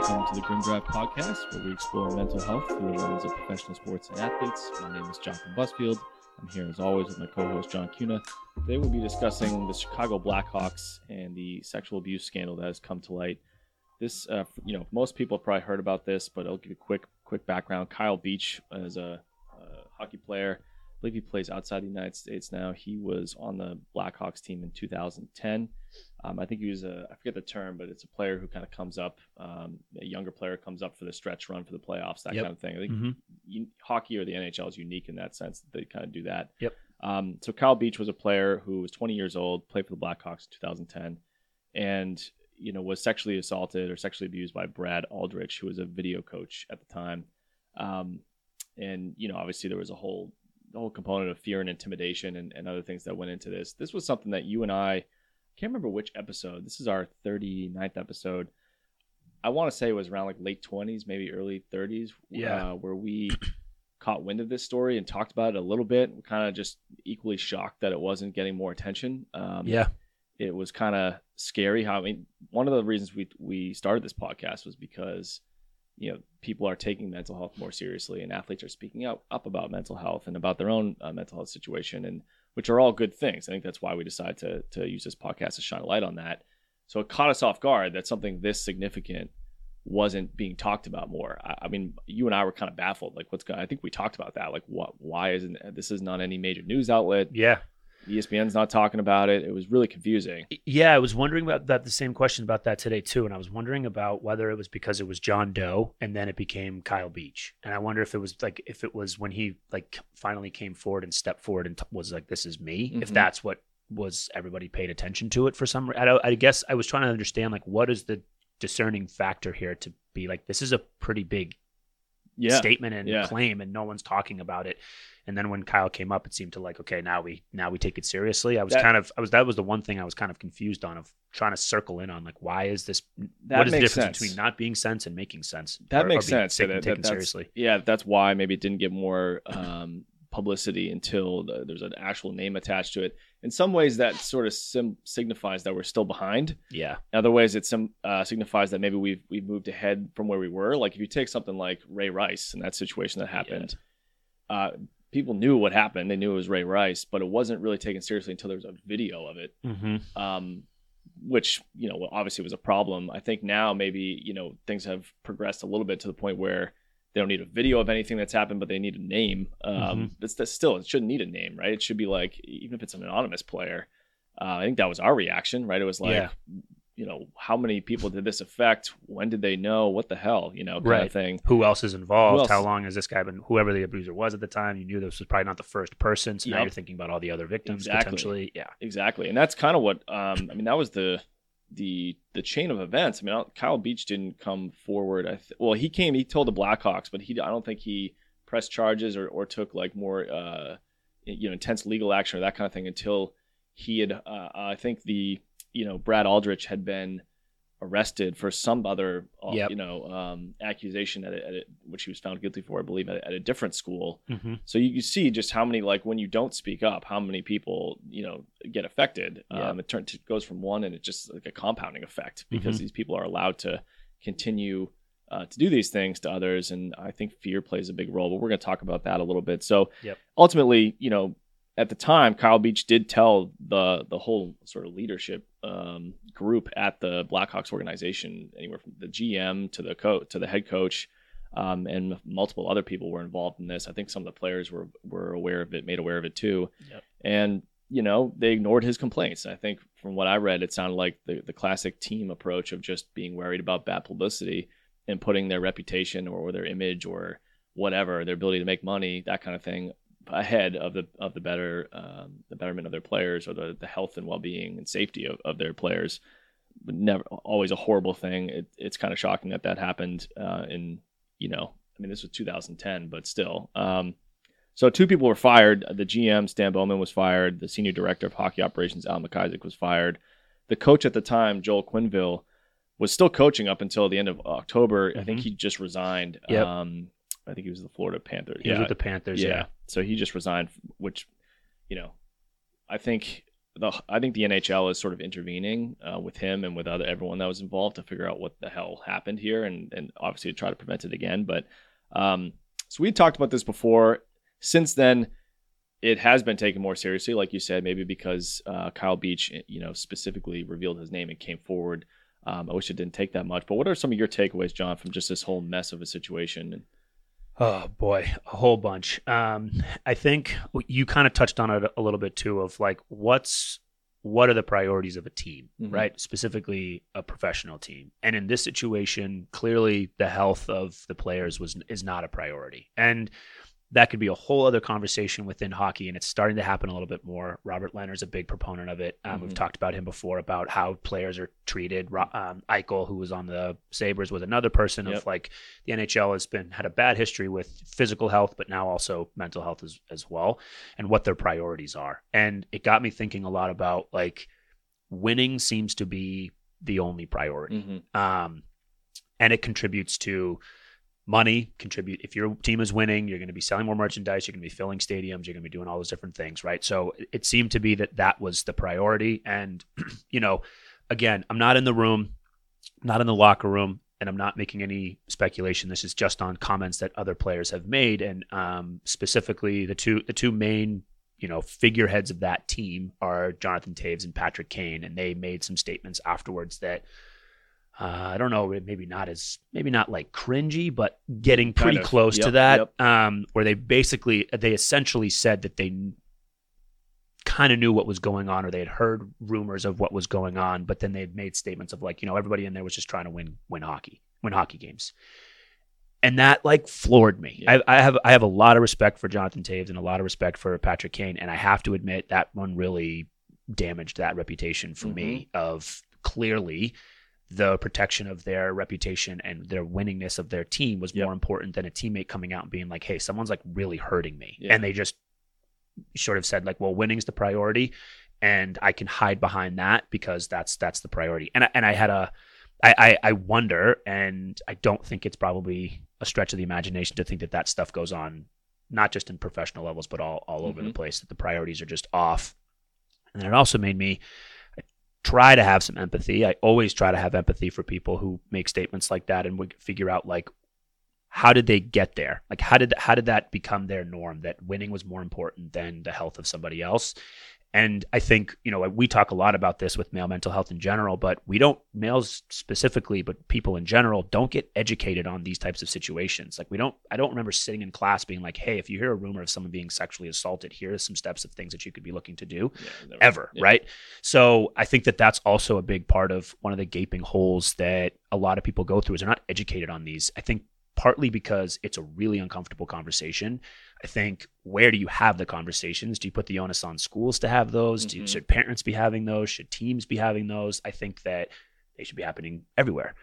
Welcome to the Grim Drive Podcast, where we explore mental health through the lens of professional sports and athletes. My name is Jonathan Busfield. I'm here as always with my co-host John Cuna. Today we'll be discussing the Chicago Blackhawks and the sexual abuse scandal that has come to light. This, uh, you know, most people have probably heard about this, but I'll give a quick, quick background. Kyle Beach is a, a hockey player. I believe he plays outside the United States now. He was on the Blackhawks team in 2010. Um, I think he was a, I forget the term, but it's a player who kind of comes up, um, a younger player comes up for the stretch run for the playoffs, that Yep. kind of thing. I think Mhm. you, hockey or the NHL is unique in that sense that they kind of do that. Yep. Um, so Kyle Beach was a player who was 20 years old, played for the Blackhawks in 2010, and you know was sexually assaulted or sexually abused by Brad Aldrich, who was a video coach at the time. Um, and you know, obviously there was a whole the whole component of fear and intimidation and, and other things that went into this. This was something that you and I, I can't remember which episode. This is our 39th episode. I want to say it was around like late 20s, maybe early 30s, Yeah. uh, where we caught wind of this story and talked about it a little bit. We're kind of just equally shocked that it wasn't getting more attention. Um, Yeah. it was kind of scary how I mean one of the reasons we we started this podcast was because you know people are taking mental health more seriously and athletes are speaking up up about mental health and about their own uh, mental health situation and which are all good things. I think that's why we decided to to use this podcast to shine a light on that. So it caught us off guard that something this significant wasn't being talked about more. I, I mean, you and I were kind of baffled. Like, what's going? I think we talked about that. Like, what? Why isn't this is not any major news outlet? Yeah. ESPN's not talking about it. It was really confusing. Yeah. I was wondering about that, the same question about that today, too. And I was wondering about whether it was because it was John Doe and then it became Kyle Beach. And I wonder if it was like, if it was when he like finally came forward and stepped forward and t- was like, this is me, if Mhm. that's what was everybody paid attention to it for some I, I guess I was trying to understand like, what is the discerning factor here to be like, this is a pretty big Yeah, statement and Yeah. claim and no one's talking about it and then when kyle came up it seemed to like okay now we now we take it seriously i was That- kind of i was that was the one thing i was kind of confused on of trying to circle in on like why is this that what is the difference sense. between not being sense and making sense that or- makes or sense. taken, that, taken seriously Yeah, that's why maybe it didn't get more um, publicity until the, there's an actual name attached to it. In some ways, that sort of sim- signifies that we're still behind. yeah In other ways, it some uh, signifies that maybe we've we've moved ahead from where we were. Like if you take something like Ray Rice and that situation that happened, uh, people knew what happened. They knew it was Ray Rice, but it wasn't really taken seriously until there was a video of it mm-hmm. um, which you know obviously was a problem. I think now maybe you know things have progressed a little bit to the point where they don't need a video of anything that's happened, but they need a name. Um, Mhm. But that's still it shouldn't need a name, right? It should be like even if it's an anonymous player. Uh, I think that was our reaction, right? It was like, Yeah. You know, how many people did this affect? When did they know? What the hell, you know, kind of thing. who else is involved else? how long has this guy been whoever the abuser was at the time you knew this was probably not the first person so now you're thinking about all the other victims Exactly. potentially yeah Exactly, and that's kind of what um, I mean. That was the the the chain of events. I mean, Kyle Beach didn't come forward. I th- well, he came. He told the Blackhawks, but he I don't think he pressed charges or, or took like more uh, you know intense legal action or that kind of thing until he had. Uh, I think the you know Brad Aldrich had been arrested for some other uh, Yep. you know um, accusation at, a, at a, which he was found guilty for, I believe, at, a- at a different school. mm-hmm. So you, you see just how many like when you don't speak up, how many people you know get affected. Yeah. Um, it turns it goes from one, and it's just like a compounding effect because Mhm. these people are allowed to continue uh, to do these things to others, and I think fear plays a big role. But we're going to talk about that a little bit. So Yep. ultimately, you know, at the time, Kyle Beach did tell the the whole sort of leadership um, group at the Blackhawks organization, anywhere from the GM to the co- to the head coach, um, and multiple other people were involved in this. I think some of the players were were aware of it, made aware of it too, Yep. and you know they ignored his complaints. I think from what I read, it sounded like the the classic team approach of just being worried about bad publicity and putting their reputation or their image or whatever their ability to make money, that kind of thing, ahead of the of the better um, the betterment of their players or the, the health and well being and safety of, of their players. But never always a horrible thing. It, it's kind of shocking that that happened uh, in you know I mean this was 2010, but still. Um, so two people were fired. The GM Stan Bowman was fired. The senior director of hockey operations Al McIsaac was fired. The coach at the time Joel Quenneville was still coaching up until the end of October. I think Mhm. he just resigned. Yep. Um, I think he was the Florida Panther. He was with the Panthers. yeah. Yeah. So he just resigned, which, you know, I think the I think the NHL is sort of intervening uh, with him and with other everyone that was involved to figure out what the hell happened here, and and obviously to try to prevent it again. But um, so we talked about this before. Since then, it has been taken more seriously, like you said, maybe because uh, Kyle Beach, you know, specifically revealed his name and came forward. Um, I wish it didn't take that much. But what are some of your takeaways, John, from just this whole mess of a situation? Oh boy, a whole bunch. Um, I think you kind of touched on it a little bit too. Of like, what's what are the priorities of a team, mm-hmm. right? Specifically, a professional team. And in this situation, clearly, the health of the players was is not a priority. And that could be a whole other conversation within hockey, and it's starting to happen a little bit more. Robin Lehner's a big proponent of it. Um, mm-hmm. We've talked about him before about how players are treated. Um, Eichel, who was on the Sabres, was another person yep. of like the NHL has been had a bad history with physical health, but now also mental health as as well, and what their priorities are. And it got me thinking a lot about like winning seems to be the only priority, mm-hmm. um, and it contributes to money contribute if your team is winning you're going to be selling more merchandise you're going to be filling stadiums you're going to be doing all those different things right? So it seemed to be that that was the priority and you know again i'm not in the room not in the locker room and i'm not making any speculation. This is just on comments that other players have made and um, specifically the two the two main you know figureheads of that team are jonathan toews and patrick kane and they made some statements afterwards that uh, I don't know, maybe not as maybe not like cringy, but getting pretty kind of. close yep, to that. Yep. Um, where they basically they essentially said that they kind of knew what was going on, or they had heard rumors of what was going on, but then they had made statements of like, you know, everybody in there was just trying to win win hockey, win hockey games. And that like floored me. Yeah. I, I have I have a lot of respect for Jonathan Toews and a lot of respect for Patrick Kane, and I have to admit that one really damaged that reputation for mm-hmm. me of clearly the protection of their reputation and their winningness of their team was yep. more important than a teammate coming out and being like, "Hey, someone's like really hurting me," yeah. and they just sort of said like, "Well, winning's the priority." And I can hide behind that because that's that's the priority. And I, and I had a, I, I I wonder, and I don't think it's probably a stretch of the imagination to think that that stuff goes on, not just in professional levels, but all all mm-hmm. over the mm-hmm. place. That the priorities are just off. And it also made me try to have some empathy. I always try to have empathy for people who make statements like that and we figure out like how did they get there? Like how did how did that become their norm that winning was more important than the health of somebody else? And I think, you know, we talk a lot about this with male mental health in general, but we don't, males specifically, but people in general don't get educated on these types of situations. Like, we don't, I don't remember sitting in class being like, hey, if you hear a rumor of someone being sexually assaulted, here are some steps of things that you could be looking to do yeah, ever. Yeah. Right. So I think that that's also a big part of one of the gaping holes that a lot of people go through is they're not educated on these. I think partly because it's a really uncomfortable conversation. I think where do you have the conversations? Do you put the onus on schools to have those? Mm-hmm. Do, should parents be having those? Should teams be having those? I think that they should be happening everywhere.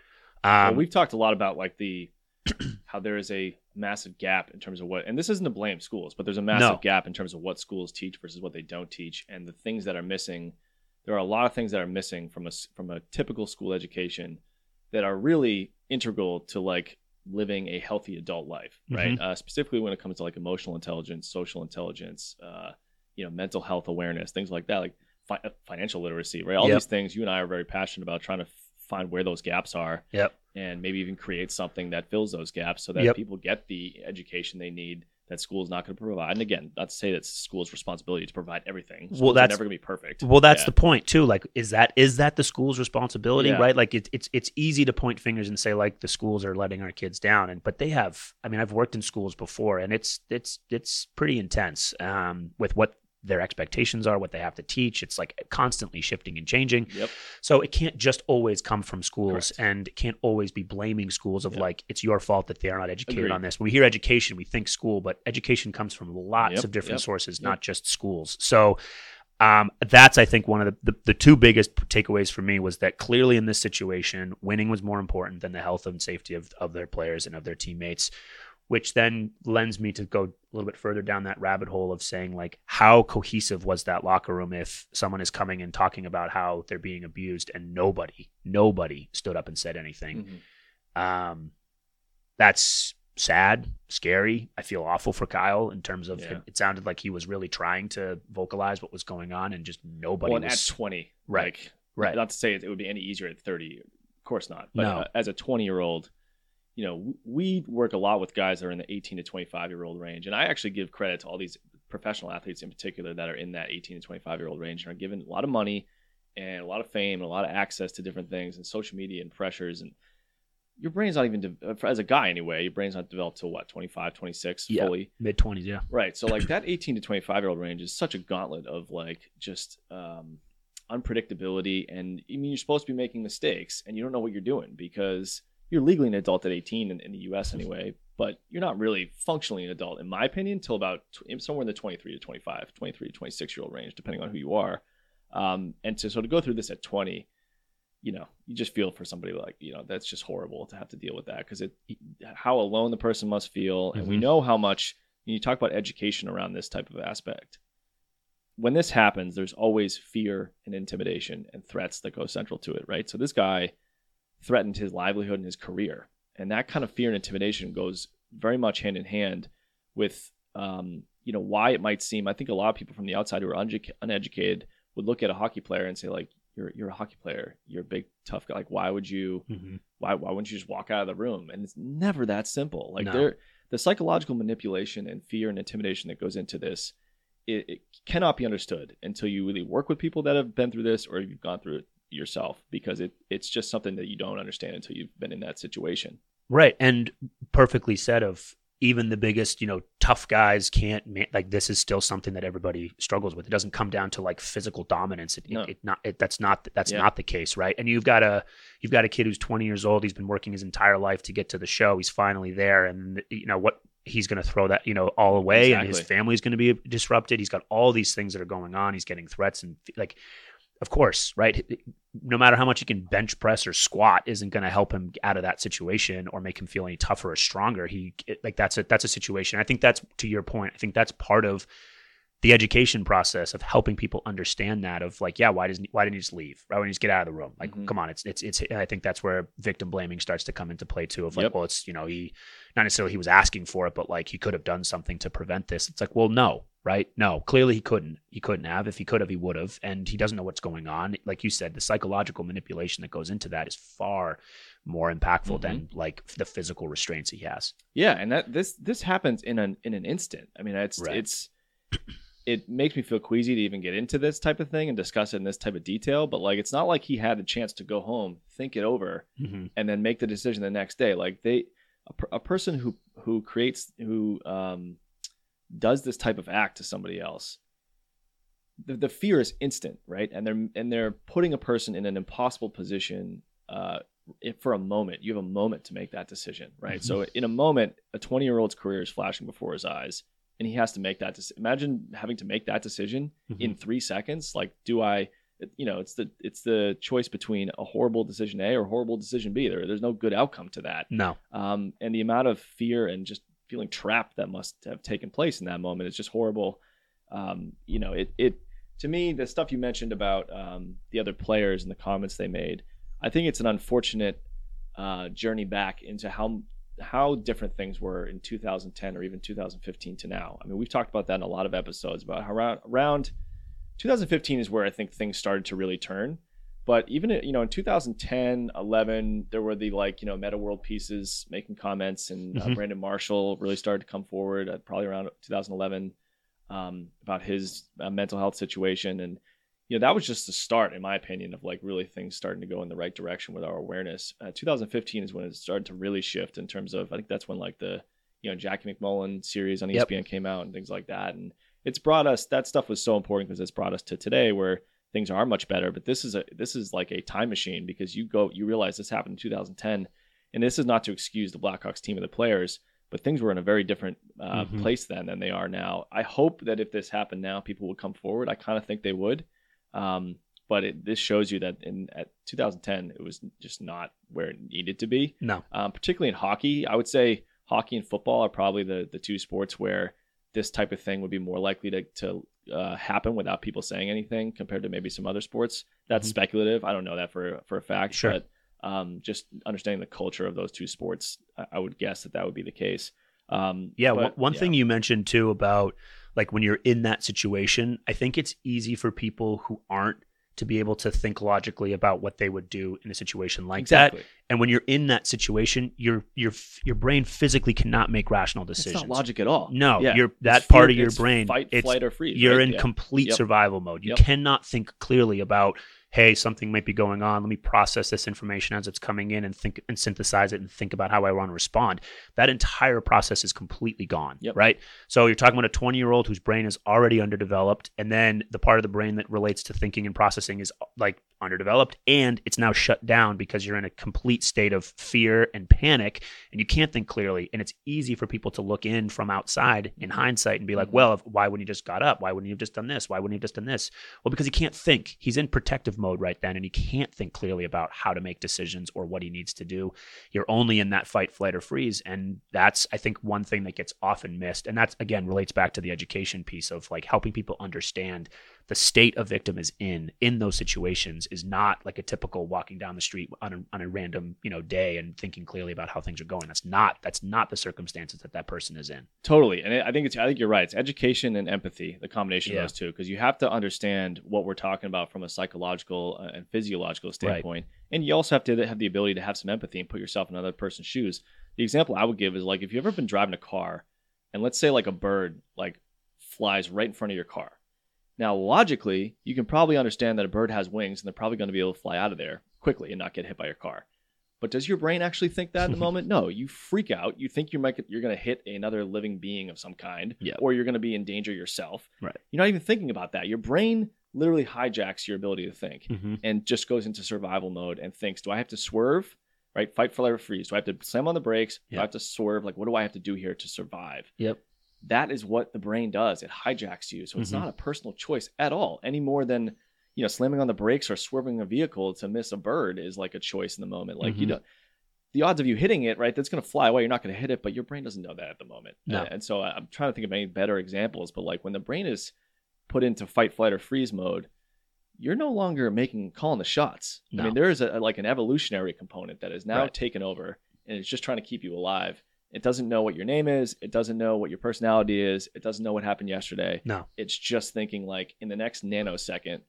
Um, well, we've talked a lot about like the how there is a massive gap in terms of what, and this isn't to blame schools, but there's a massive no. gap in terms of what schools teach versus what they don't teach, and the things that are missing. There are a lot of things that are missing from a from a typical school education that are really integral to like living a healthy adult life, right? Mm-hmm. Uh, specifically when it comes to like emotional intelligence, social intelligence, uh, you know, mental health awareness, things like that, like fi- uh, financial literacy, right? All yep. these things you and I are very passionate about trying to f- find where those gaps are. Yep. And maybe even create something that fills those gaps so that yep. people get the education they need that school is not going to provide. And again, not to say that school's responsibility to provide everything. Schools well, that's never going to be perfect. Well, that's yeah. the point too. Like, is that is that the school's responsibility, yeah. right? Like, it, it's it's easy to point fingers and say like the schools are letting our kids down, and but they have. I mean, I've worked in schools before, and it's it's it's pretty intense um, with what their expectations are, what they have to teach. It's like constantly shifting and changing. Yep. So it can't just always come from schools Correct. and can't always be blaming schools of yep. like, it's your fault that they are not educated Agreed. on this. When we hear education, we think school, but education comes from lots yep. of different sources, not just schools. So um, that's, I think, one of the, the, the two biggest takeaways for me was that clearly in this situation, winning was more important than the health and safety of, of their players and of their teammates which then lends me to go a little bit further down that rabbit hole of saying like how cohesive was that locker room if someone is coming and talking about how they're being abused and nobody nobody stood up and said anything mm-hmm. um, that's sad, scary. I feel awful for Kyle in terms of Yeah. him, it sounded like he was really trying to vocalize what was going on and just nobody well, was at 20, Right. Like, right. Not to say it, it would be any easier at 30. Of course not. But No. uh, as a 20 year old, you know, we work a lot with guys that are in the 18 to 25 year old range. And I actually give credit to all these professional athletes in particular that are in that 18 to 25 year old range and are given a lot of money and a lot of fame and a lot of access to different things and social media and pressures. And your brain's not even, de- as a guy anyway, your brain's not developed till what, 25, 26 Yeah. fully. Mid 20s, yeah. Right. So like that 18 to 25 year old range is such a gauntlet of like just um, unpredictability. And I mean, you're supposed to be making mistakes and you don't know what you're doing because you're legally an adult at 18 in, in the US anyway, but you're not really functionally an adult, in my opinion, until about tw- somewhere in the 23 to 25, 23 to 26 year old range, depending on who you are. Um, and to, so to go through this at 20, you know, you just feel for somebody like, you know, that's just horrible to have to deal with that because it, how alone the person must feel. And we Mhm. know how much, when you talk about education around this type of aspect. When this happens, there's always fear and intimidation and threats that go central to it, right? So this guy threatened his livelihood and his career. And that kind of fear and intimidation goes very much hand in hand with, um, you know, why it might seem. I think a lot of people from the outside who are uneducated would look at a hockey player and say, like, you're you're a hockey player, you're a big tough guy. Like, why would you Mm-hmm. why why wouldn't you just walk out of the room? And it's never that simple. Like No. there, the psychological manipulation and fear and intimidation that goes into this, it, it cannot be understood until you really work with people that have been through this or you've gone through it yourself because it it's just something that you don't understand until you've been in that situation. Right. And perfectly said of even the biggest, you know, tough guys can't like this is still something that everybody struggles with. It doesn't come down to like physical dominance. It, No. it, it not it, that's not that's Yeah. not the case, right? And you've got a you've got a kid who's 20 years old. He's been working his entire life to get to the show. He's finally there and you know what he's going to throw that, you know, all away and his Exactly. family's going to be disrupted. He's got all these things that are going on. He's getting threats and like of course, right? No matter how much he can bench press or squat, isn't going to help him out of that situation or make him feel any tougher or stronger. He like that's a that's a situation. I think that's to your point. I think that's part of the education process of helping people understand that of like, yeah, why doesn't why didn't he just leave? Why didn't he just get out of the room? Like, Mhm. come on, it's it's it's. I think that's where victim blaming starts to come into play too. Of like, Yep. well, it's you know he not necessarily he was asking for it, but like he could have done something to prevent this. It's like, well, no, right? No, clearly he couldn't. He couldn't have. If he could have, he would have. And he doesn't know what's going on. Like you said, the psychological manipulation that goes into that is far more impactful than like the physical restraints he has. Yeah, and that this this happens in an in an instant. I mean, it's Right. it's it makes me feel queasy to even get into this type of thing and discuss it in this type of detail. But like, it's not like he had a chance to go home, think it over, and then make the decision the next day. Like they, a, a person who who creates who um, does this type of act to somebody else, the, the fear is instant, right? And they're and they're putting a person in an impossible position. Uh, for a moment, you have a moment to make that decision, right? So in a moment, a 20 year old's career is flashing before his eyes, and he has to make that. Dec- Imagine having to make that decision in three seconds. Like, do I? You know, it's the it's the choice between a horrible decision A or horrible decision B. There, there's no good outcome to that. no, Um, and the amount of fear and just feeling trapped that must have taken place in that moment is just horrible. Um, you know, it it to me the stuff you mentioned about um, the other players and the comments they made. I think it's an unfortunate uh, journey back into how how different things were in 2010 or even 2015 to now. I mean, we've talked about that in a lot of episodes about how around around 2015 is where I think things started to really turn. But even you know in 2010, 11, there were the like you know Metta World Peaces making comments, and uh, Mhm. Brandon Marshall really started to come forward uh, probably around 2011 um, about his uh, mental health situation, and you know that was just the start, in my opinion, of like really things starting to go in the right direction with our awareness. Uh, 2015 is when it started to really shift in terms of I think that's when like the you know Jackie MacMullan series on E Yep. ESPN came out and things like that, and it's brought us that stuff was so important because it's brought us to today where things are much better. But this is a this is like a time machine because you go you realize this happened in 2010, and this is not to excuse the Blackhawks team or the players, but things were in a very different uh, Mhm. place then than they are now. I hope that if this happened now, people would come forward. I kind of think they would. Um, but it, this shows you that in at 2010 it was just not where it needed to be no, um, particularly in hockey. I would say hockey and football are probably the the two sports where this type of thing would be more likely to to uh, happen without people saying anything compared to maybe some other sports. That's Mhm. speculative. I don't know that for for a fact, Sure. but Um, just understanding the culture of those two sports, I, I would guess that that would be the case. Um, Yeah, but, one one yeah. thing you mentioned too about like when you're in that situation, I think it's easy for people who aren't to be able to think logically about what they would do in a situation like exactly. that. And when you're in that situation, your your your brain physically cannot make rational It's decisions. not logic at all. No, Yeah. you're It's that part fear- of your it's brain. Fight, it's flight, or freeze. you're right? in Yeah. complete Yep. survival mode. You Yep. cannot think clearly about, hey, something might be going on. Let me process this information as it's coming in and think and synthesize it and think about how I want to respond. That entire process is completely gone. Yep. Right. So you're talking about a 20 year old whose brain is already underdeveloped, and then the part of the brain that relates to thinking and processing is like underdeveloped, and it's now shut down because you're in a complete state of fear and panic, and you can't think clearly. And it's easy for people to look in from outside in hindsight and be like, Mhm. well, if, why wouldn't he just got up? Why wouldn't he have just done this? Why wouldn't he have just done this? Well, because he can't think. He's in protective mode right then, and he can't think clearly about how to make decisions or what he needs to do. You're only in that fight, flight, or freeze, and that's I think one thing that gets often missed, and that's again relates back to the education piece of like helping people understand the state a victim is in in those situations is not like a typical walking down the street on a, on a random you know day and thinking clearly about how things are going. That's not that's not the circumstances that that person is in. Totally, and I think it's. I think you're right. It's education and empathy, the combination Yeah. of those two, because you have to understand what we're talking about from a psychological uh, and physiological standpoint, and you also have to have the ability to have some empathy and put yourself in another person's shoes. The example I would give is like if you've ever been driving a car, and let's say like a bird like flies right in front of your car. Now, logically, you can probably understand that a bird has wings and they're probably going to be able to fly out of there quickly and not get hit by your car. But does your brain actually think that in the moment? No, you freak out. You think you might you're going to hit another living being of some kind, Yeah. or you're going to be in danger yourself. Right. You're not even thinking about that. Your brain literally hijacks your ability to think Mm-hmm. and just goes into survival mode and thinks, do I have to swerve? Right, fight, flight, or freeze. Do I have to slam on the brakes? Do I have to swerve? Like, what do I have to do here to survive? Yep. That is what the brain does. It hijacks you. So it's Mhm. not a personal choice at all, any more than you know slamming on the brakes or swerving a vehicle to miss a bird is like a choice in the moment. Like you Mhm. know, the odds of you hitting it, right? That's going to fly away. You're not going to hit it, but your brain doesn't know that at the moment. No. And so I'm trying to think of any better examples. But like when the brain is put into fight, flight, or freeze mode, you're no longer making calling the shots. I mean, there is a like an evolutionary component that is now Right. taken over, and it's just trying to keep you alive. It doesn't know what your name is. It doesn't know what your personality is. It doesn't know what happened yesterday. No. It's just thinking like in the next nanosecond,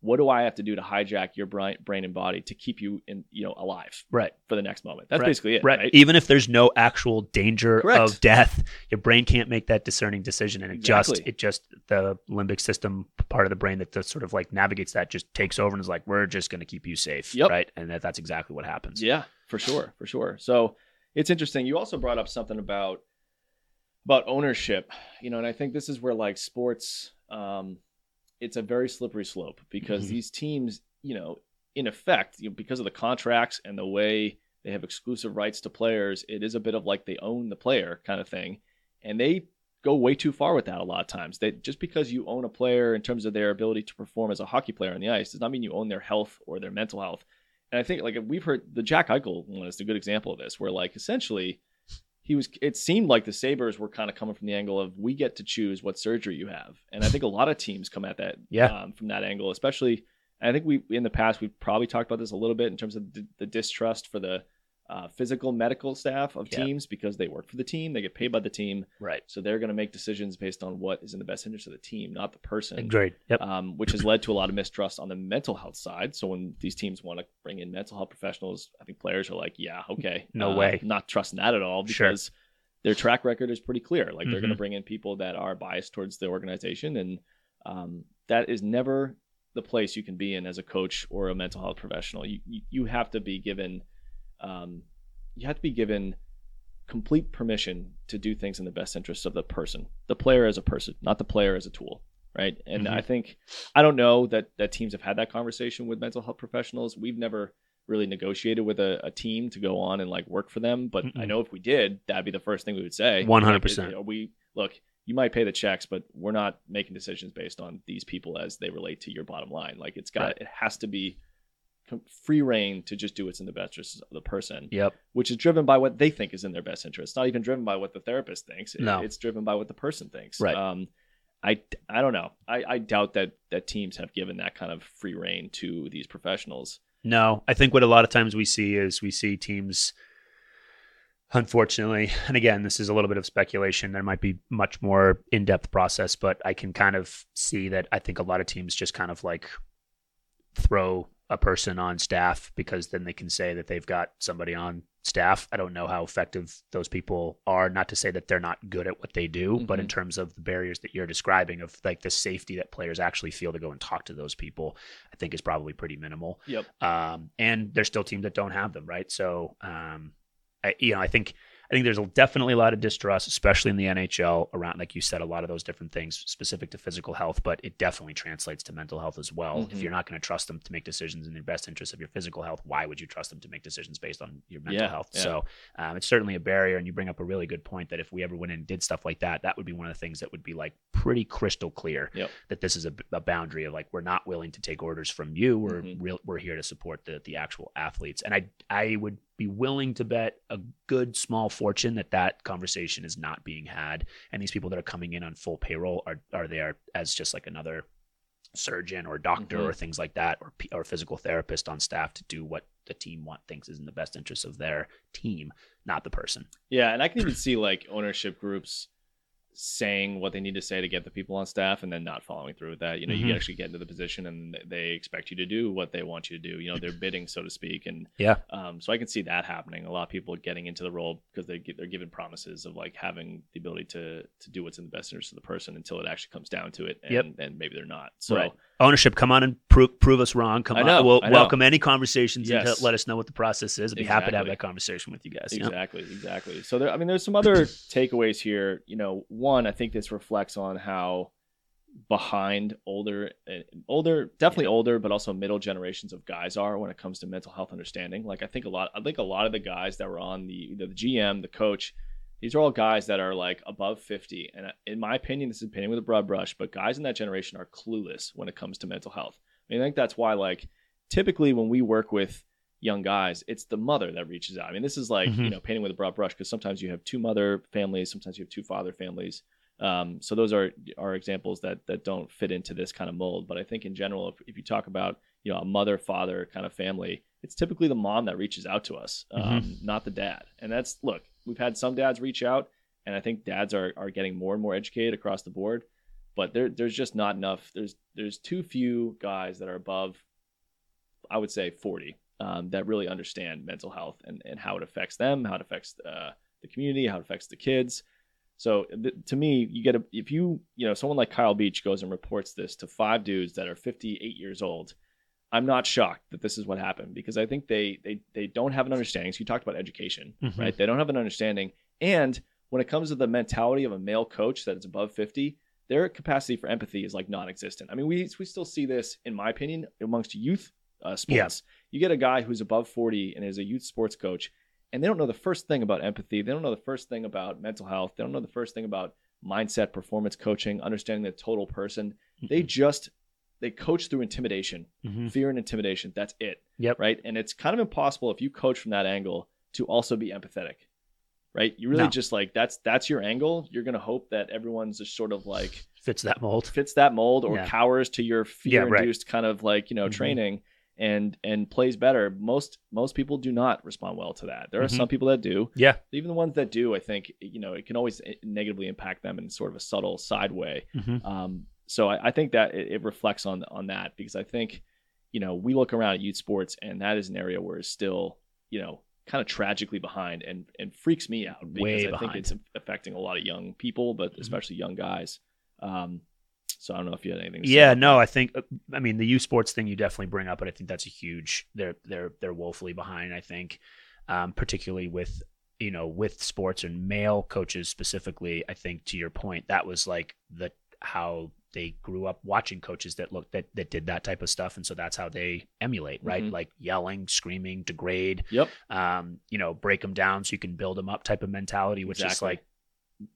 what do I have to do to hijack your brain, brain and body to keep you in, you know, alive Right. for the next moment? That's Right. basically it, Right. right? Even if there's no actual danger Correct. of death, your brain can't make that discerning decision, and it just it just the limbic system part of the brain that the sort of like navigates that just takes over and is like, we're just going to keep you safe, Yep. right? And that, that's exactly what happens. Yeah, for sure, for sure. So it's interesting. You also brought up something about about ownership, you know, and I think this is where like sports, um, it's a very slippery slope because Mhm. these teams, you know, in effect, you know, because of the contracts and the way they have exclusive rights to players, it is a bit of like they own the player kind of thing, and they go way too far with that a lot of times. That just because you own a player in terms of their ability to perform as a hockey player on the ice does not mean you own their health or their mental health. And I think like we've heard the Jack Eichel one is a good example of this, where like essentially he was it seemed like the Sabres were kind of coming from the angle of we get to choose what surgery you have. And I think a lot of teams come at that Yeah. um, from that angle, especially I think we in the past we've probably talked about this a little bit in terms of the, the distrust for the uh, physical medical staff of Yeah. teams because they work for the team, they get paid by the team, Right. so they're going to make decisions based on what is in the best interest of the team, not the person Agreed. Yep. um, which has led to a lot of mistrust on the mental health side. So when these teams want to bring in mental health professionals, I think players are like, yeah, okay, No uh, way. not trusting that at all Sure. because their track record is pretty clear. Like they're going to Mhm. bring in people that are biased towards the organization, and um, that is never the place you can be in as a coach or a mental health professional. You you, you have to be given, um, you have to be given complete permission to do things in the best interest of the person, the player as a person, not the player as a tool, right? And Mhm. I think I don't know that that teams have had that conversation with mental health professionals. We've never really negotiated with a, a team to go on and like work for them, but I Mm-mm. know if we did, that'd be the first thing we would say. 100%. Like, we look, you might pay the checks, but we're not making decisions based on these people as they relate to your bottom line. Like it's got Right. it has to be free reign to just do what's in the best interest of the person Yep. which is driven by what they think is in their best interest. It's not even driven by what the therapist thinks. It- No. it's driven by what the person thinks. Right. Um, I, I don't know. I, I doubt that that teams have given that kind of free reign to these professionals. No, I think what a lot of times we see is we see teams, unfortunately, and again, this is a little bit of speculation. There might be much more in depth process, but I can kind of see that I think a lot of teams just kind of like throw a person on staff because then they can say that they've got somebody on staff. I don't know how effective those people are. Not to say that they're not good at what they do, mm-hmm. but in mm-hmm. terms of the barriers that you're describing of like the safety that players actually feel to go and talk to those people, I think is probably pretty minimal. Yep. Um, and there's still teams that don't have them, right? So, um, I, you know, I think I think there's definitely a lot of distrust, especially in the NHL, around, like you said, a lot of those different things specific to physical health, but it definitely translates to mental health as well. Mm-hmm. If you're not going to trust them to make decisions in the best interest of your physical health, why would you trust them to make decisions based on your mental yeah, health? Yeah. So um, it's certainly a barrier. And you bring up a really good point that if we ever went in and did stuff like that, that would be one of the things that would be like pretty crystal clear yep. that this is a, a, boundary of like, we're not willing to take orders from you. We're, mm-hmm. real, we're here to support the, the actual athletes. And I, I would be willing to bet a good small fortune that that conversation is not being had and these people that are coming in on full payroll are are there as just like another surgeon or doctor mm-hmm. or things like that or or physical therapist on staff to do what the team want thinks is in the best interest of their team not the person yeah and i can even see like ownership groups saying what they need to say to get the people on staff and then not following through with that. You know, mm-hmm. you actually get into the position and they expect you to do what they want you to do. You know, they're bidding, so to speak. And yeah, um, so I can see that happening. A lot of people getting into the role because they get, they're given promises of like having the ability to to do what's in the best interest of the person until it actually comes down to it. And, yep. and maybe they're not. So right. ownership, come on and prove prove us wrong. Come know, on, we'll welcome any conversations yes. and let us know what the process is. I'd be exactly. happy to have that conversation with you guys. Exactly, exactly. So there, I mean, there's some other takeaways here. You know, one, I think this reflects on how behind older eh, older definitely yeah. older but also middle generations of guys are when it comes to mental health understanding like i think a lot i think a lot of the guys that were on the the gm the coach these are all guys that are like above 50 and uh, in my opinion this is painting with a broad brush but guys in that generation are clueless when it comes to mental health I, mean, I think that's why like typically when we work with young guys it's the mother that reaches out i mean this is like mm-hmm. you know painting with a broad brush because sometimes you have two mother families sometimes you have two father families um, so those are are examples that that don't fit into this kind of mold. But I think in general, if, if you talk about you know a mother father kind of family, it's typically the mom that reaches out to us, um, mm-hmm. not the dad. And that's look, we've had some dads reach out, and I think dads are are getting more and more educated across the board. But there there's just not enough. There's there's too few guys that are above, I would say, forty um, that really understand mental health and and how it affects them, how it affects uh, the community, how it affects the kids. So th- to me, you get a if you you know someone like Kyle Beach goes and reports this to five dudes that are 58 years old. I'm not shocked that this is what happened because I think they they they don't have an understanding. So you talked about education, mm-hmm. right? They don't have an understanding, and when it comes to the mentality of a male coach that is above 50, their capacity for empathy is like non-existent. I mean, we we still see this, in my opinion, amongst youth uh, sports. Yeah. You get a guy who's above 40 and is a youth sports coach, and they don't know the first thing about empathy. They don't know the first thing about mental health. They don't know the first thing about mindset, performance coaching, understanding the total person. Mm-hmm. They just they coach through intimidation, mm-hmm. fear and intimidation. That's it. Yep. Right. And it's kind of impossible if you coach from that angle to also be empathetic. Right. You really no. just like that's that's your angle. You're gonna hope that everyone's just sort of like fits that mold, fits that mold, or yeah. cowers to your fear-induced yeah, right. kind of like you know mm-hmm. training and and plays better most most people do not respond well to that there are mm-hmm. some people that do yeah even the ones that do i think you know it can always eh, negatively impact them in sort of a subtle side way mm-hmm. um, so I, I, think that it, it, reflects on on that because i think you know we look around at youth sports and that is an area where it's still you know kind of tragically behind and and freaks me out because Way i behind. think it's affecting a lot of young people but mm-hmm. especially young guys um, so I don't know if you had anything. yeah, no, I think I mean the U Sports thing you definitely bring up, but I think that's a huge. They're they're they're woefully behind. I think, um, particularly with you know with sports and male coaches specifically. I think to your point, that was like the how they grew up watching coaches that looked that that did that type of stuff, and so that's how they emulate, right? Mm-hmm. Like yelling, screaming, degrade. Yep. Um, you know, break them down so you can build them up type of mentality, which exactly. is like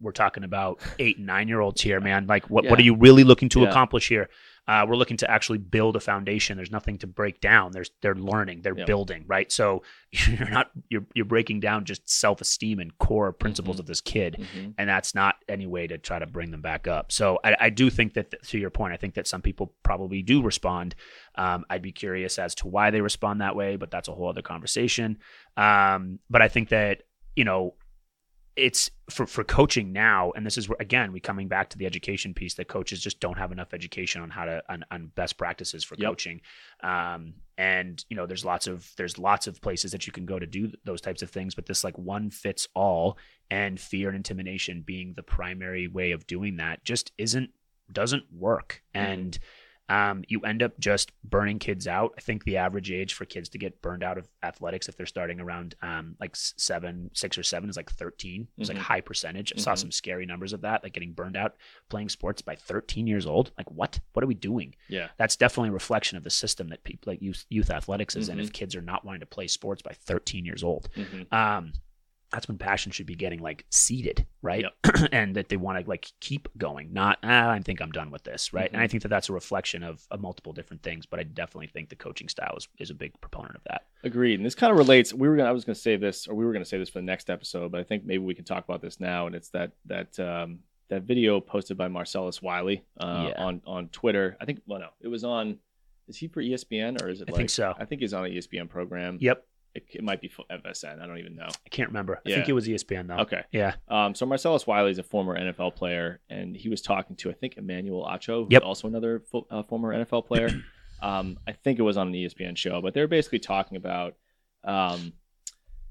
we're talking about eight and nine year olds here, man. Like, what, yeah. what are you really looking to yeah. accomplish here? Uh, we're looking to actually build a foundation. There's nothing to break down. There's they're learning, they're Yeah. building, right? So you're not you're you're breaking down just self esteem and core principles Mhm. of this kid, Mhm. and that's not any way to try to bring them back up. So I, I do think that to your point, I think that some people probably do respond. Um, I'd be curious as to why they respond that way, but that's a whole other conversation. Um, but I think that you know it's for for coaching now and this is where again we coming back to the education piece that coaches just don't have enough education on how to on, on best practices for Yep. coaching um and you know there's lots of there's lots of places that you can go to do those types of things but this like one fits all and fear and intimidation being the primary way of doing that just isn't doesn't work Mhm. and um, you end up just burning kids out. I think the average age for kids to get burned out of athletics, if they're starting around um, like seven, six or seven, is like 13. It's like Mhm. a high percentage. I saw Mhm. some scary numbers of that, like getting burned out playing sports by 13 years old. Like, what? What are we doing? Yeah. That's definitely a reflection of the system that people like youth, youth athletics is. And Mm-hmm. if kids are not wanting to play sports by 13 years old, Mhm. um, that's when passion should be getting like seeded, right? and that they want to like keep going, not ah, I think I'm done with this, right? And I think that that's a reflection of, of multiple different things, but I definitely think the coaching style is, is a big proponent of that. Agreed. And this kind of relates. We were gonna. I was gonna say this, or we were gonna say this for the next episode, but I think maybe we can talk about this now. And it's that that um, that video posted by Marcellus Wiley uh, Yeah. on on Twitter. I think. Well, no, it was on. Is he for ESPN or is it? I like, think so. I think he's on an ESPN program. Yep, It, it might be for FSN. I don't even know. I can't remember. I think it was ESPN though. Okay. Yeah, Um, so Marcellus Wiley is a former NFL player, and he was talking to I think Emmanuel Acho, who's Yep. also another fo- uh, former NFL player. um, I think it was on an ESPN show, but they're basically talking about um,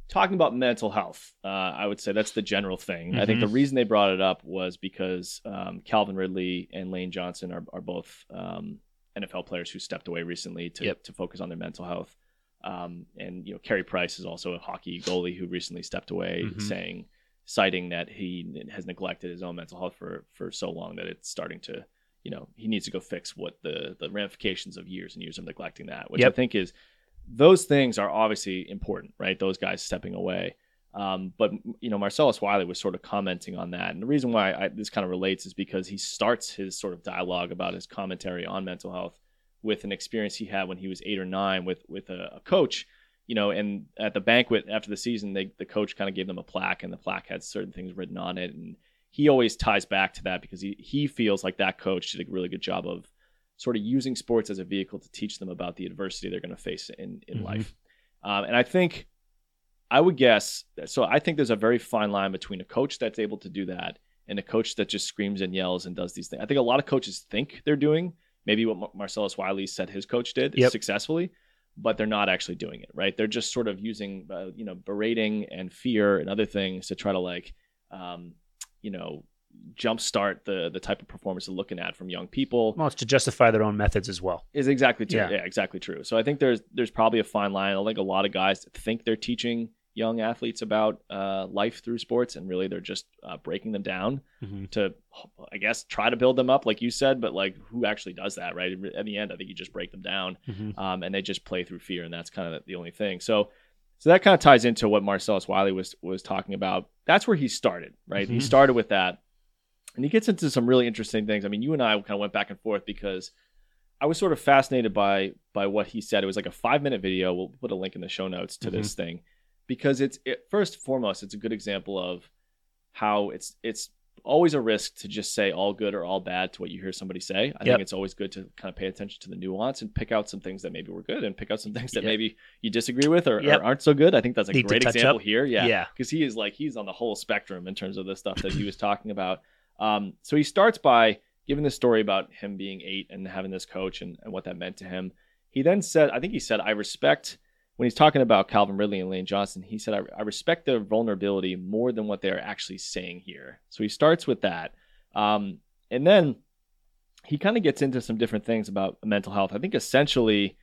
talking about mental health. Uh, I would say that's the general thing. I think the reason they brought it up was because um, Calvin Ridley and Lane Johnson are, are both um, NFL players who stepped away recently to, Yep. to focus on their mental health. Um, and you know, Carey Price is also a hockey goalie who recently stepped away, Mhm. saying, citing that he has neglected his own mental health for for so long that it's starting to, you know, he needs to go fix what the the ramifications of years and years of neglecting that, which I think is those things are obviously important, right? Those guys stepping away. Um, but you know, Marcellus Wiley was sort of commenting on that, and the reason why I, this kind of relates is because he starts his sort of dialogue about his commentary on mental health with an experience he had when he was eight or nine with with a, a coach. You know, and at the banquet after the season, they, the coach kind of gave them a plaque, and the plaque had certain things written on it, and he always ties back to that because he he feels like that coach did a really good job of sort of using sports as a vehicle to teach them about the adversity they're going to face in in Mhm. life. Um, and I think I would guess so. I think there's a very fine line between a coach that's able to do that and a coach that just screams and yells and does these things. I think a lot of coaches think they're doing maybe what Marcellus Wiley said his coach did Yep. successfully, but they're not actually doing it. Right? They're just sort of using uh, you know berating and fear and other things to try to like um, you know jumpstart the the type of performance they're looking at from young people well, it's to justify their own methods as well. is exactly true. Yeah. Yeah. exactly true. So I think there's there's probably a fine line. I think a lot of guys think they're teaching young athletes about uh, life through sports, and really they're just uh, breaking them down Mhm. to, I guess, try to build them up, like you said. But like, who actually does that, right? At the end, I think you just break them down, Mhm. um, and they just play through fear, and that's kind of the only thing. So. So that kind of ties into what Marcellus Wiley was was talking about. That's where he started, right? He Mhm. started with that, and he gets into some really interesting things. I mean, you and I kind of went back and forth because I was sort of fascinated by by what he said. It was like a five minute video. We'll put a link in the show notes to this thing because it's it, first and foremost, it's a good example of how it's it's always a risk to just say all good or all bad to what you hear somebody say. I Yep. think it's always good to kind of pay attention to the nuance and pick out some things that maybe were good and pick out some things that Yep. maybe you disagree with or, or aren't so good. I think that's a Need great example up. here. Yeah. Yeah. Because he is like he's on the whole spectrum in terms of the stuff that he was talking about. Um, so he starts by giving the story about him being eight and having this coach and, and what that meant to him. He then said, I think he said, I respect when he's talking about Calvin Ridley and Lane Johnson, he said, I, I respect their vulnerability more than what they're actually saying here. So he starts with that. Um, and then he kind of gets into some different things about mental health. I think essentially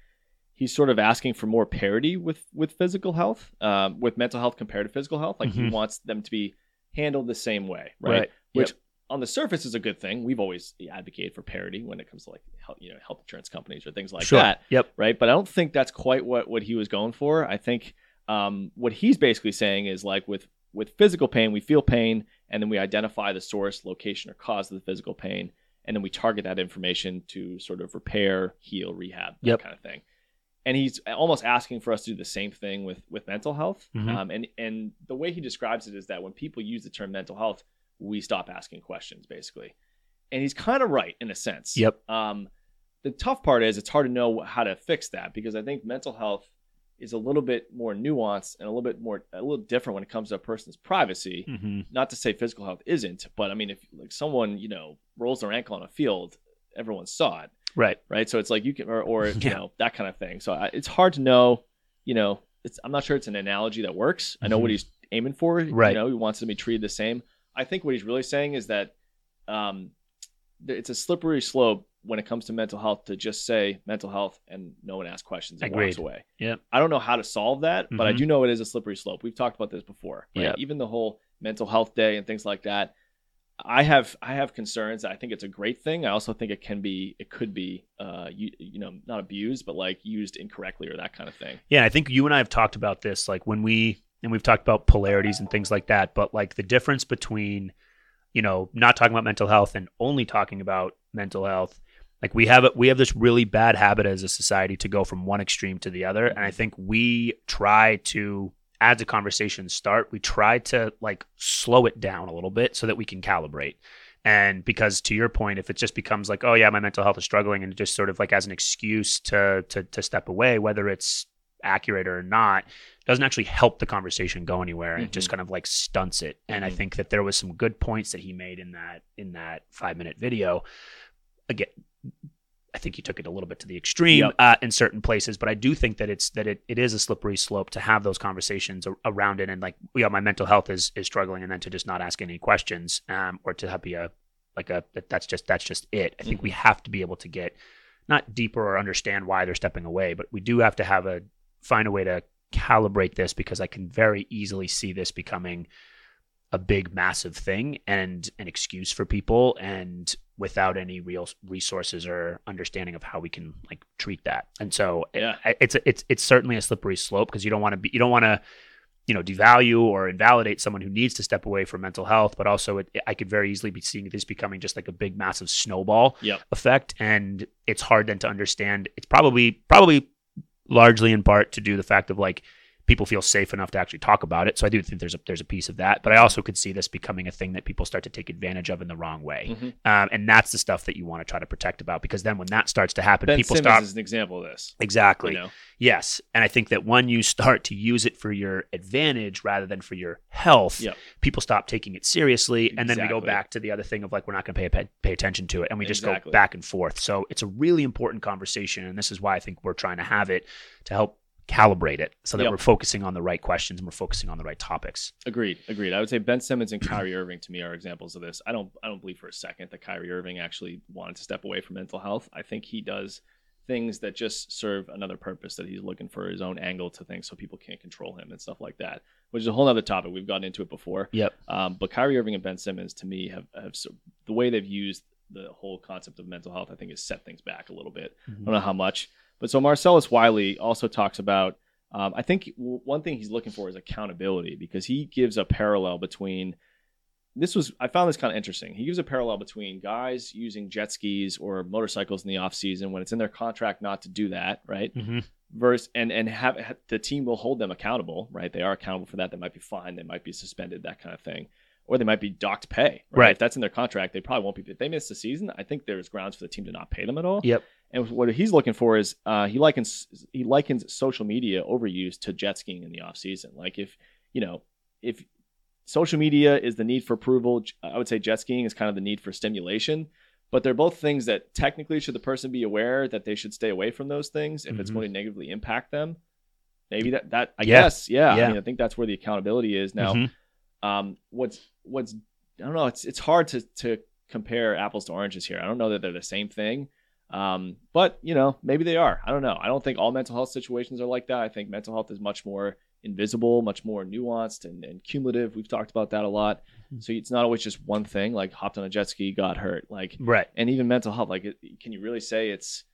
he's sort of asking for more parity with with physical health, um, with mental health compared to physical health. Like he Mhm. wants them to be handled the same way, right? Right. Which on the surface is a good thing. We've always advocated for parity when it comes to like health, you know health insurance companies or things like sure. that Yep. right? But I don't think that's quite what what he was going for. I think um, what he's basically saying is like with with physical pain, we feel pain, and then we identify the source, location, or cause of the physical pain, and then we target that information to sort of repair, heal, rehab, that Yep. kind of thing. And he's almost asking for us to do the same thing with with mental health. Mhm. Um, and and the way he describes it is that when people use the term mental health, we stop asking questions, basically. And he's kind of right in a sense. Yep. Um, the tough part is it's hard to know how to fix that because I think mental health is a little bit more nuanced and a little bit more a little different when it comes to a person's privacy. Mm-hmm. Not to say physical health isn't, but I mean if like someone you know rolls their ankle on a field, everyone saw it, Right. right? So it's like you can or, or you Yeah. know that kind of thing. So I, it's hard to know. You know, it's I'm not sure it's an analogy that works. I know what Mhm. he's aiming for. Right. You know, he wants to be treated the same. I think what he's really saying is that um, it's a slippery slope when it comes to mental health to just say mental health and no one asks questions and walks Agreed. away. Yep. I don't know how to solve that, but I Mhm. do know it is a slippery slope. We've talked about this before. Right? Yep. Even the whole mental health day and things like that. I have I have concerns. I think it's a great thing. I also think it can be it could be uh you, you know not abused but like used incorrectly or that kind of thing. Yeah, I think you and I have talked about this, like when we and we've talked about polarities and things like that, but like the difference between, you know, not talking about mental health and only talking about mental health. Like we have we have this really bad habit as a society to go from one extreme to the other, and I think we try to as the conversations start, we try to like slow it down a little bit so that we can calibrate. And because to your point, if it just becomes like, oh yeah, my mental health is struggling, and just sort of like as an excuse to to to step away, whether it's accurate or not, doesn't actually help the conversation go anywhere. It just kind of like stunts it. And I Mhm. think that there was some good points that he made in that in that five minute video. Again, I think he took it a little bit to the extreme Yep. uh, in certain places, but I do think that it's that it, it is a slippery slope to have those conversations a- around it, and like, yeah, my mental health is is struggling, and then to just not ask any questions, um, or to have be a like a that, that's just that's just it. I think we have to be able to get not deeper or understand why they're stepping away, but we do have to have a find a way to calibrate this because I can very easily see this becoming a big massive thing and an excuse for people and without any real resources or understanding of how we can like treat that and so Yeah. it's it's it's certainly a slippery slope because you don't want to be you don't want to you know devalue or invalidate someone who needs to step away from mental health but also it, i could very easily be seeing this becoming just like a big massive snowball Yep. effect and it's hard then to understand it's probably probably largely in part to do the fact of like people feel safe enough to actually talk about it so i do think there's a there's a piece of that but i also could see this becoming a thing that people start to take advantage of in the wrong way Mhm. um, and that's the stuff that you want to try to protect about because then when that starts to happen Ben people Simmons stop is an example of this. exactly You know, Yes. And I think that when you start to use it for your advantage rather than for your health, Yep. people stop taking it seriously. And then we go back to the other thing of like, we're not going to pay, pay attention to it. And we just Exactly. go back and forth. So it's a really important conversation. And this is why I think we're trying to have it to help calibrate it so that Yep. we're focusing on the right questions and we're focusing on the right topics. Agreed, agreed. I would say Ben Simmons and Kyrie Irving to me are examples of this. I don't I don't believe for a second that Kyrie Irving actually wanted to step away from mental health. I think he does things that just serve another purpose that he's looking for his own angle to things so people can't control him and stuff like that. Which is a whole other topic. We've gotten into it before. Yep. Um, but Kyrie Irving and Ben Simmons to me have, have so, the way they've used the whole concept of mental health, I think, has set things back a little bit. I don't know how much. But so Marcellus Wiley also talks about. Um, I think w- one thing he's looking for is accountability because he gives a parallel between. This was I found this kind of interesting. He gives a parallel between guys using jet skis or motorcycles in the off season when it's in their contract not to do that, right? Mhm. Versus and and have the team will hold them accountable, right? They are accountable for that. They might be fined, they might be suspended, that kind of thing, or they might be docked pay. Right. If that's in their contract, they probably won't be. If they miss the season, I think there's grounds for the team to not pay them at all. Yep. And what he's looking for is uh, he likens he likens social media overuse to jet skiing in the off season. Like if you know if social media is the need for approval, I would say jet skiing is kind of the need for stimulation. But they're both things that technically should the person be aware that they should stay away from those things if it's Mhm. going to negatively impact them. Maybe that that I Yeah. guess yeah. Yeah. I mean I think that's where the accountability is now Mhm. um, what's what's I don't know. It's it's hard to to compare apples to oranges here. I don't know that they're the same thing, um, but you know maybe they are. I don't know. I don't think all mental health situations are like that. I think mental health is much more invisible, much more nuanced and, and cumulative. We've talked about that a lot. Mhm. So it's not always just one thing. Like hopped on a jet ski, got hurt. Like Right. and even mental health. Like it, can you really say it's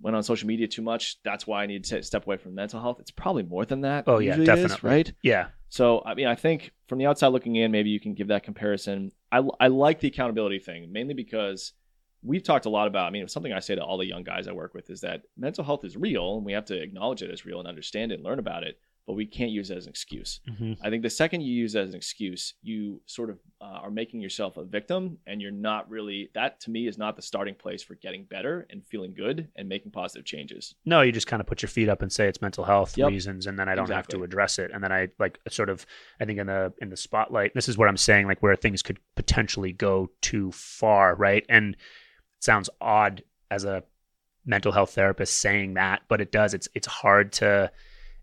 went on social media too much? That's why I need to step away from mental health. It's probably more than that. Oh, yeah, it is, definitely. right? Yeah. So, I mean, I think from the outside looking in, maybe you can give that comparison. I, I like the accountability thing mainly because we've talked a lot about. I mean, something I say to all the young guys I work with is that mental health is real, and we have to acknowledge it as real and understand it and learn about it. But we can't use it as an excuse. Mm-hmm. I think the second you use it as an excuse, you sort of uh, are making yourself a victim, and you're not really. That to me is not the starting place for getting better and feeling good and making positive changes. No, you just kind of put your feet up and say it's mental health Yep. reasons, and then I don't have to address it. And then I like sort of, I think in the in the spotlight, this is what I'm saying, like where things could potentially go too far, right? And sounds odd as a mental health therapist saying that, but it does. It's it's hard to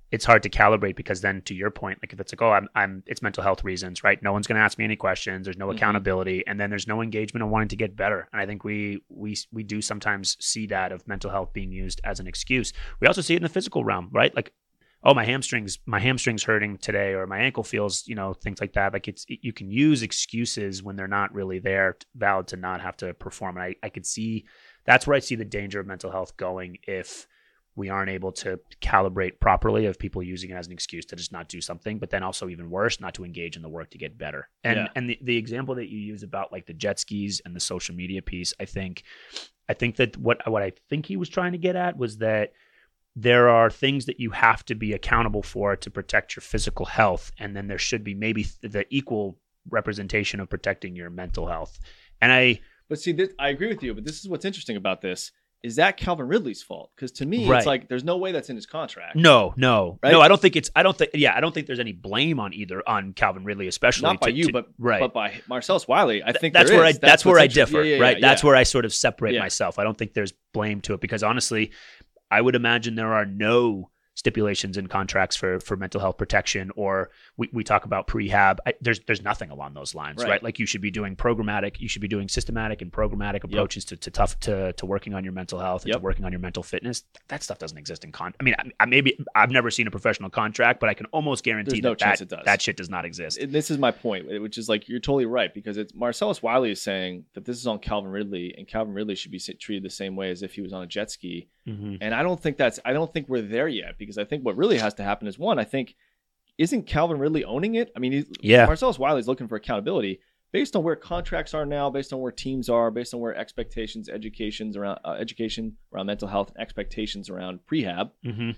it's hard to calibrate because then to your point, like if it's like, oh, I'm I'm it's mental health reasons, right? No one's gonna ask me any questions, there's no Mhm. accountability, and then there's no engagement of wanting to get better. And I think we we we do sometimes see that of mental health being used as an excuse. We also see it in the physical realm, right? Like oh my hamstrings my hamstrings hurting today or my ankle feels you know things like that. Like it's you can use excuses when they're not really there valid to not have to perform. And I, I could see that's where i see the danger of mental health going if we aren't able to calibrate properly of people using it as an excuse to just not do something but then also even worse not to engage in the work to get better. And Yeah. and the, the example that you use about like the jet skis and the social media piece i think i think that what what i think he was trying to get at was that there are things that you have to be accountable for to protect your physical health and then there should be maybe th- the equal representation of protecting your mental health and i But see, this, I agree with you. But this is what's interesting about this: is that Calvin Ridley's fault? Because to me, Right. it's like there's no way that's in his contract. no no Right? no i don't think it's i don't think yeah i don't think there's any blame on either on calvin ridley especially Not by to- you, to- but right but by Marcellus Wiley. I think that's where I is. that's, where I differ, yeah, yeah, right? yeah, That's where I sort of separate myself. I don't think there's blame to it because honestly, I would imagine there are no stipulations in contracts for for mental health protection or we, we talk about prehab I, there's there's nothing along those lines right. Right. like you should be doing programmatic you should be doing systematic and programmatic approaches to, to tough to, to working on your mental health and to working on your mental fitness that stuff doesn't exist in con i mean I, I maybe i've never seen a professional contract but i can almost guarantee no that that, that shit does not exist And this is my point, which is like you're totally right because it's Marcellus Wiley is saying that this is on Calvin Ridley, and Calvin Ridley should be treated the same way as if he was on a jet ski. Mhm. And I don't think that's I don't think we're there yet because I think what really has to happen is one, I think isn't Calvin Ridley owning it? I mean, he's, Yeah. Marcellus Wiley's looking for accountability based on where contracts are now, based on where teams are, based on where expectations, educations around uh, education around mental health, expectations around prehab. Mhm.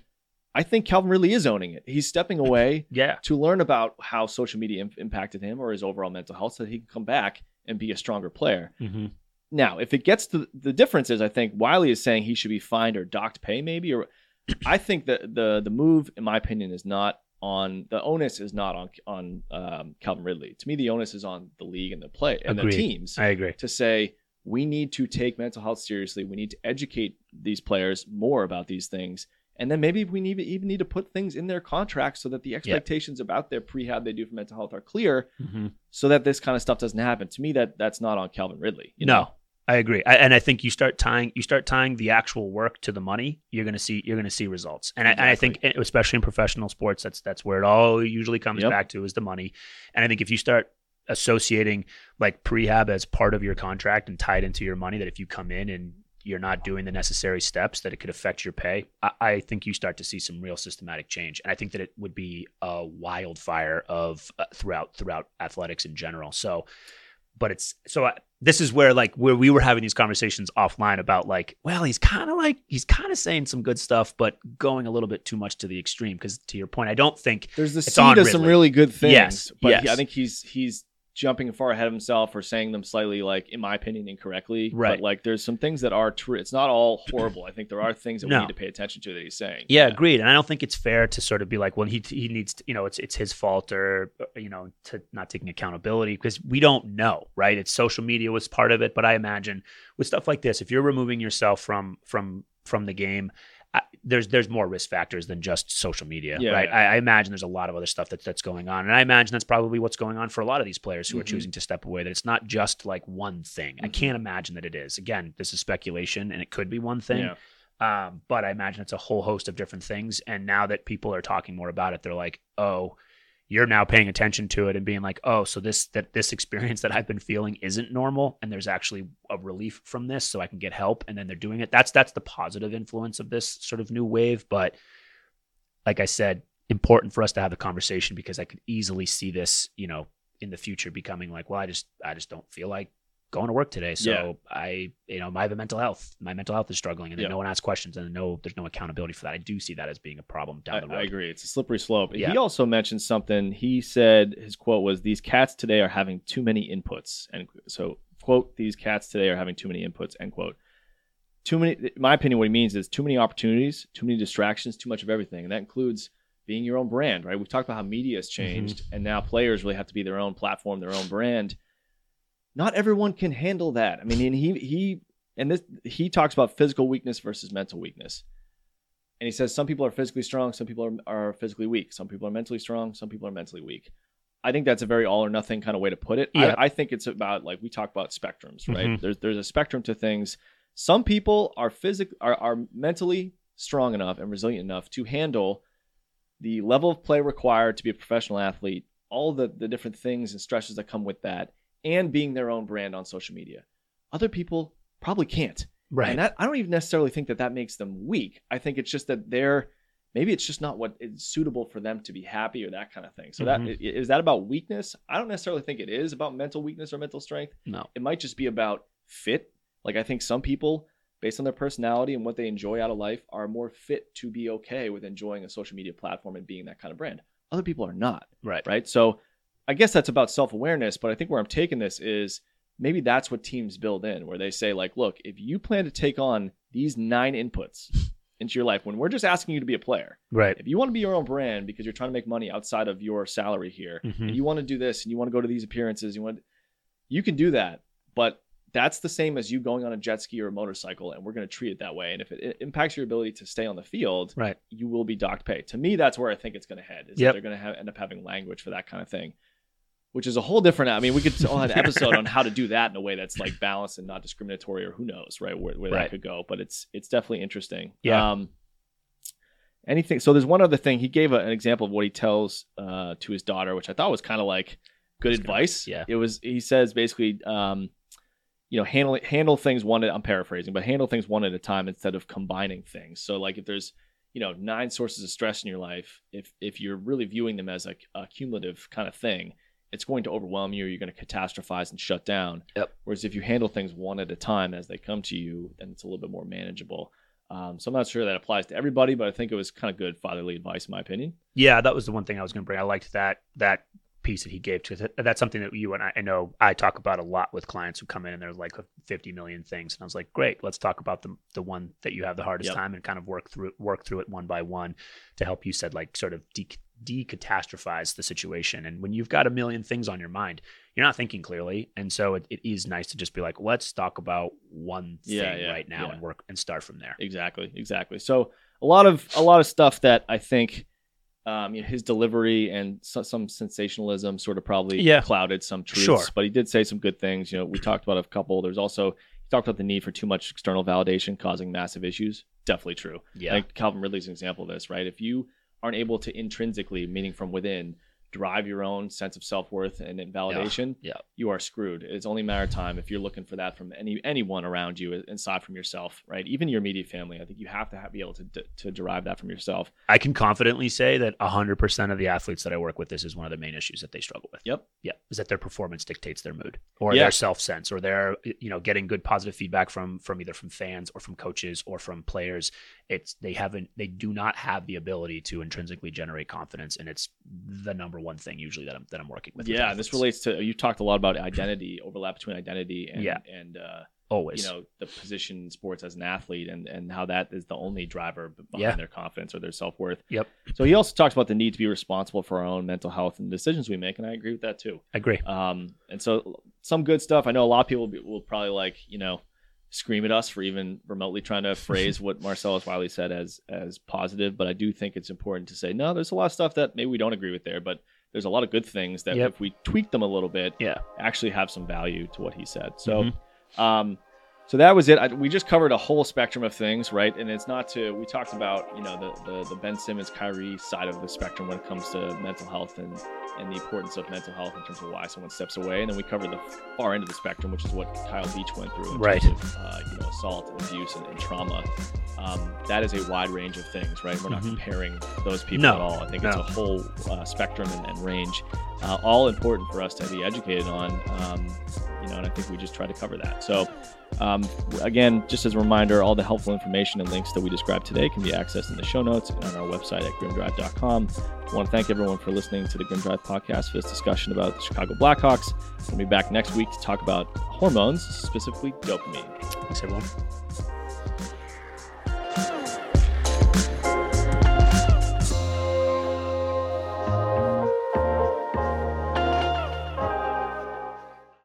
I think Calvin Ridley is owning it. He's stepping away yeah to learn about how social media im- impacted him or his overall mental health so that he can come back and be a stronger player. hmm Now, if it gets to the difference is I think Wiley is saying he should be fined or docked pay maybe or I think that the the move in my opinion is not on the onus is not on on um, Calvin Ridley. To me the onus is on the league and the play and Agreed. the teams i agree to say we need to take mental health seriously. We need to educate these players more about these things. And then maybe we need even need to put things in their contracts so that the expectations about their prehab they do for mental health are clear hmm so that this kind of stuff doesn't happen. To me, that that's not on Calvin Ridley. you no, know? I agree, I, and I think you start tying you start tying the actual work to the money. You're gonna see you're gonna see results, and, I, and I think especially in professional sports, that's that's where it all usually comes Yep. back to is the money. And I think if you start associating like prehab as part of your contract and tied into your money, that if you come in and you're not doing the necessary steps, that it could affect your pay. I, I think you start to see some real systematic change, and I think that it would be a wildfire of uh, throughout throughout athletics in general. So but it's so I, this is where like where we were having these conversations offline about like well he's kind of like he's kind of saying some good stuff but going a little bit too much to the extreme because to your point i don't think There's the seed of some really good things. Yes, But yes. I think he's he's jumping far ahead of himself or saying them slightly like in my opinion incorrectly. Right. But like there's some things that are true. It's not all horrible. I think there are things that No. we need to pay attention to that he's saying. yeah, agreed and i don't think it's fair to sort of be like well he he needs to, you know it's it's his fault or uh, you know to not taking accountability because we don't know right it's social media was part of it but i imagine with stuff like this if you're removing yourself from from from the game I, there's there's more risk factors than just social media, Yeah, right? yeah. I, I imagine there's a lot of other stuff that's that's going on, and I imagine that's probably what's going on for a lot of these players who are Mhm. choosing to step away. That it's not just like one thing. I Mhm. can't imagine that it is. Again, this is speculation, and it could be one thing. Yeah. Um, but I imagine it's a whole host of different things. And now that people are talking more about it, they're like, oh, you're now paying attention to it and being like, oh, so this that this experience that I've been feeling isn't normal, and there's actually a relief from this, so I can get help. And then they're doing it. That's that's the positive influence of this sort of new wave. But like I said, important for us to have the conversation because I could easily see this, you know, in the future becoming like, well, I just I just don't feel like going to work today. So Yeah. I, you know, I have a mental health. My mental health is struggling, and then Yeah. no one asks questions, and no, there's no accountability for that. I do see that as being a problem down I, the road. I agree. It's a slippery slope. Yeah. He also mentioned something. He said his quote was, "These cats today are having too many inputs." And so, quote, "These cats today are having too many inputs." End quote. Too many. In my opinion, what he means is too many opportunities, too many distractions, too much of everything, and that includes being your own brand. Right? We talked about how media has mm-hmm. changed, and now players really have to be their own platform, their own brand. Not everyone can handle that. I mean, and he he and this he talks about physical weakness versus mental weakness. And he says some people are physically strong, some people are, are physically weak, some people are mentally strong, some people are mentally weak. I think that's a very all or nothing kind of way to put it. Yeah. I, I think it's about like we talk about spectrums, right? Mhm. There's there's a spectrum to things. Some people are physic are, are mentally strong enough and resilient enough to handle the level of play required to be a professional athlete, all the, the different things and stresses that come with that, and being their own brand on social media. Other people probably can't. right. And that I don't even necessarily think that that makes them weak. I think it's just that they're maybe it's just not what is suitable for them to be happy or that kind of thing. So that Mhm. i- is that about weakness? I don't necessarily think it is about mental weakness or mental strength. no. It might just be about fit. Like I think some people based on their personality and what they enjoy out of life are more fit to be okay with enjoying a social media platform and being that kind of brand. Other people are not Right. right? So I guess that's about self awareness, but I think where I'm taking this is maybe that's what teams build in, where they say, like, look, if you plan to take on these nine inputs into your life, when we're just asking you to be a player, Right. if you want to be your own brand because you're trying to make money outside of your salary here, Mhm. and you want to do this and you want to go to these appearances, you want you can do that, but that's the same as you going on a jet ski or a motorcycle, and we're going to treat it that way. And if it, it impacts your ability to stay on the field, Right. you will be docked pay. To me, that's where I think it's going to head. Is that Yep. they're going to have, end up having language for that kind of thing, which is a whole different. I mean, we could all have an episode on how to do that in a way that's like balanced and not discriminatory, or who knows, right, where, where Right. that could go. But it's it's definitely interesting. Yeah. Um, anything. So there's one other thing. He gave a, an example of what he tells uh, to his daughter, which I thought was kind of like good That's good. advice. Yeah. It was. He says basically. Um, you know, handle handle things one at I'm paraphrasing, but handle things one at a time instead of combining things. So like if there's you know nine sources of stress in your life, if if you're really viewing them as like a cumulative kind of thing, it's going to overwhelm you. Or you're going to catastrophize and shut down. Yep. Whereas if you handle things one at a time as they come to you, then it's a little bit more manageable. Um, so I'm not sure that applies to everybody, but I think it was kind of good fatherly advice in my opinion. Yeah, that was the one thing I was going to bring. I liked that that piece that he gave to. That's something that you and I, I know I talk about a lot with clients who come in and there's like 50 million things, and I was like, great, let's talk about the the one that you have the hardest Yep. time and kind of work through work through it one by one to help you said like sort of de- decatastrophize the situation. And when you've got a million things on your mind, you're not thinking clearly, and so it, it is nice to just be like, let's talk about one thing Yeah, yeah, right now yeah. and work and start from there. Exactly, exactly. So a lot of a lot of stuff that I think um, you know, his delivery and so, some sensationalism sort of probably Yeah. clouded some truths. Sure. But he did say some good things. You know, we talked about a couple. There's also he talked about the need for too much external validation causing massive issues. Definitely true. Yeah, think Calvin Ridley's an example of this, right? If you aren't able to intrinsically, meaning from within, drive your own sense of self worth and validation, yeah. you are screwed. It's only a matter of time if you're looking for that from any anyone around you, aside from yourself, right? Even your immediate family. I think you have to have, be able to d- to derive that from yourself. I can confidently say that 100% of the athletes that I work with, this is one of the main issues that they struggle with. Yep. Yeah, is that their performance dictates their mood or Yeah. their self sense or their you know getting good positive feedback from from either from fans or from coaches or from players. It's they haven't they do not have the ability to intrinsically generate confidence, and it's the number one thing usually that I'm that I'm working with. with yeah, and this relates to you talked a lot about identity overlap between identity and Yeah. and uh, always. you know the position in sports as an athlete and and how that is the only driver behind Yeah. their confidence or their self-worth Yep. so he also talks about the need to be responsible for our own mental health and decisions we make and i agree with that too I agree. um and so some good stuff i know a lot of people will, be, will probably like you know scream at us for even remotely trying to phrase what marcellus wiley said as as positive but i do think it's important to say no there's a lot of stuff that maybe we don't agree with there but there's a lot of good things that Yep. if we tweak them a little bit Yeah. actually have some value to what he said. So, Mhm. um, so that was it. I, we just covered a whole spectrum of things, right? And it's not to we talked about you know the the, the Ben Simmons, Kyrie side of the spectrum when it comes to mental health and and the importance of mental health in terms of why someone steps away. And then we cover the far end of the spectrum, which is what Kyle Beach went through in Right. terms of uh, you know assault and abuse and, and trauma. Um, that is a wide range of things, right? We're not Mhm. comparing those people No, at all. I think it's a whole uh, spectrum and, and range. uh, all important for us to be educated on. Um, you know, and I think we just try to cover that. So, um, again, just as a reminder, all the helpful information and links that we described today can be accessed in the show notes and on our website at grimdrive.com. I want to thank everyone for listening to the Grim Drive podcast for this discussion about the Chicago Blackhawks. We'll be back next week to talk about hormones, specifically dopamine. Thanks, everyone.